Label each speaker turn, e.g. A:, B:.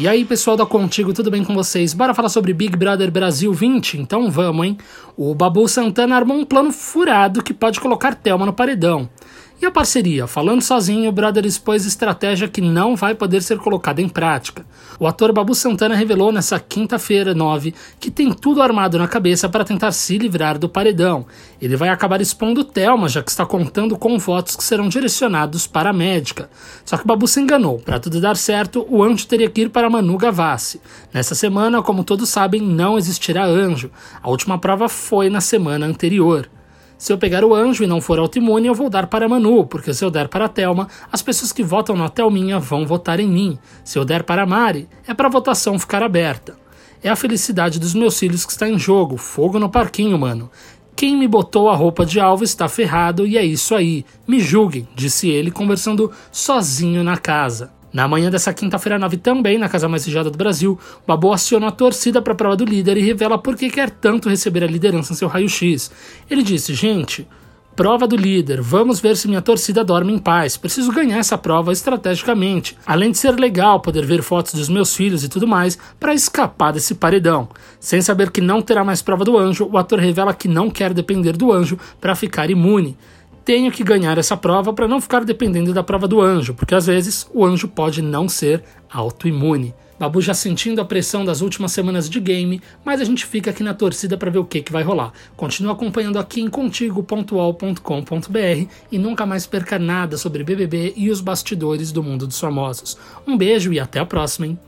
A: E aí, pessoal da Contigo, tudo bem com vocês? Bora falar sobre Big Brother Brasil 20? Então vamos, hein? O Babu Santana armou um plano furado que pode colocar Thelma no paredão. E a parceria? Falando sozinho, o Brother expôs estratégia que não vai poder ser colocada em prática. O ator Babu Santana revelou nessa quinta-feira, 9, que tem tudo armado na cabeça para tentar se livrar do paredão. Ele vai acabar expondo Thelma, já que está contando com votos que serão direcionados para a médica. Só que Babu se enganou. Para tudo dar certo, o anjo teria que ir para Manu Gavassi. Nessa semana, como todos sabem, não existirá anjo. A última prova foi na semana anterior. Se eu pegar o anjo e não for autoimune, eu vou dar para Manu, porque se eu der para a Thelma, as pessoas que votam na Thelminha vão votar em mim. Se eu der para a Mari, é para a votação ficar aberta. É a felicidade dos meus filhos que está em jogo, fogo no parquinho, mano. Quem me botou a roupa de alvo está ferrado e é isso aí. Me julguem, disse ele conversando sozinho na casa. Na manhã dessa quinta-feira 9, também na Casa Mais Vigiada do Brasil, Babu aciona a torcida para a prova do líder e revela por que quer tanto receber a liderança em seu raio-x. Ele disse: Gente, prova do líder, vamos ver se minha torcida dorme em paz. Preciso ganhar essa prova estrategicamente. Além de ser legal poder ver fotos dos meus filhos e tudo mais, para escapar desse paredão. Sem saber que não terá mais prova do anjo, o ator revela que não quer depender do anjo para ficar imune tenho que ganhar essa prova para não ficar dependendo da prova do anjo, porque às vezes o anjo pode não ser autoimune. Babu já sentindo a pressão das últimas semanas de game, mas a gente fica aqui na torcida para ver o que, que vai rolar. Continua acompanhando aqui em contigo.ol.com.br e nunca mais perca nada sobre BBB e os bastidores do mundo dos famosos. Um beijo e até a próxima, hein?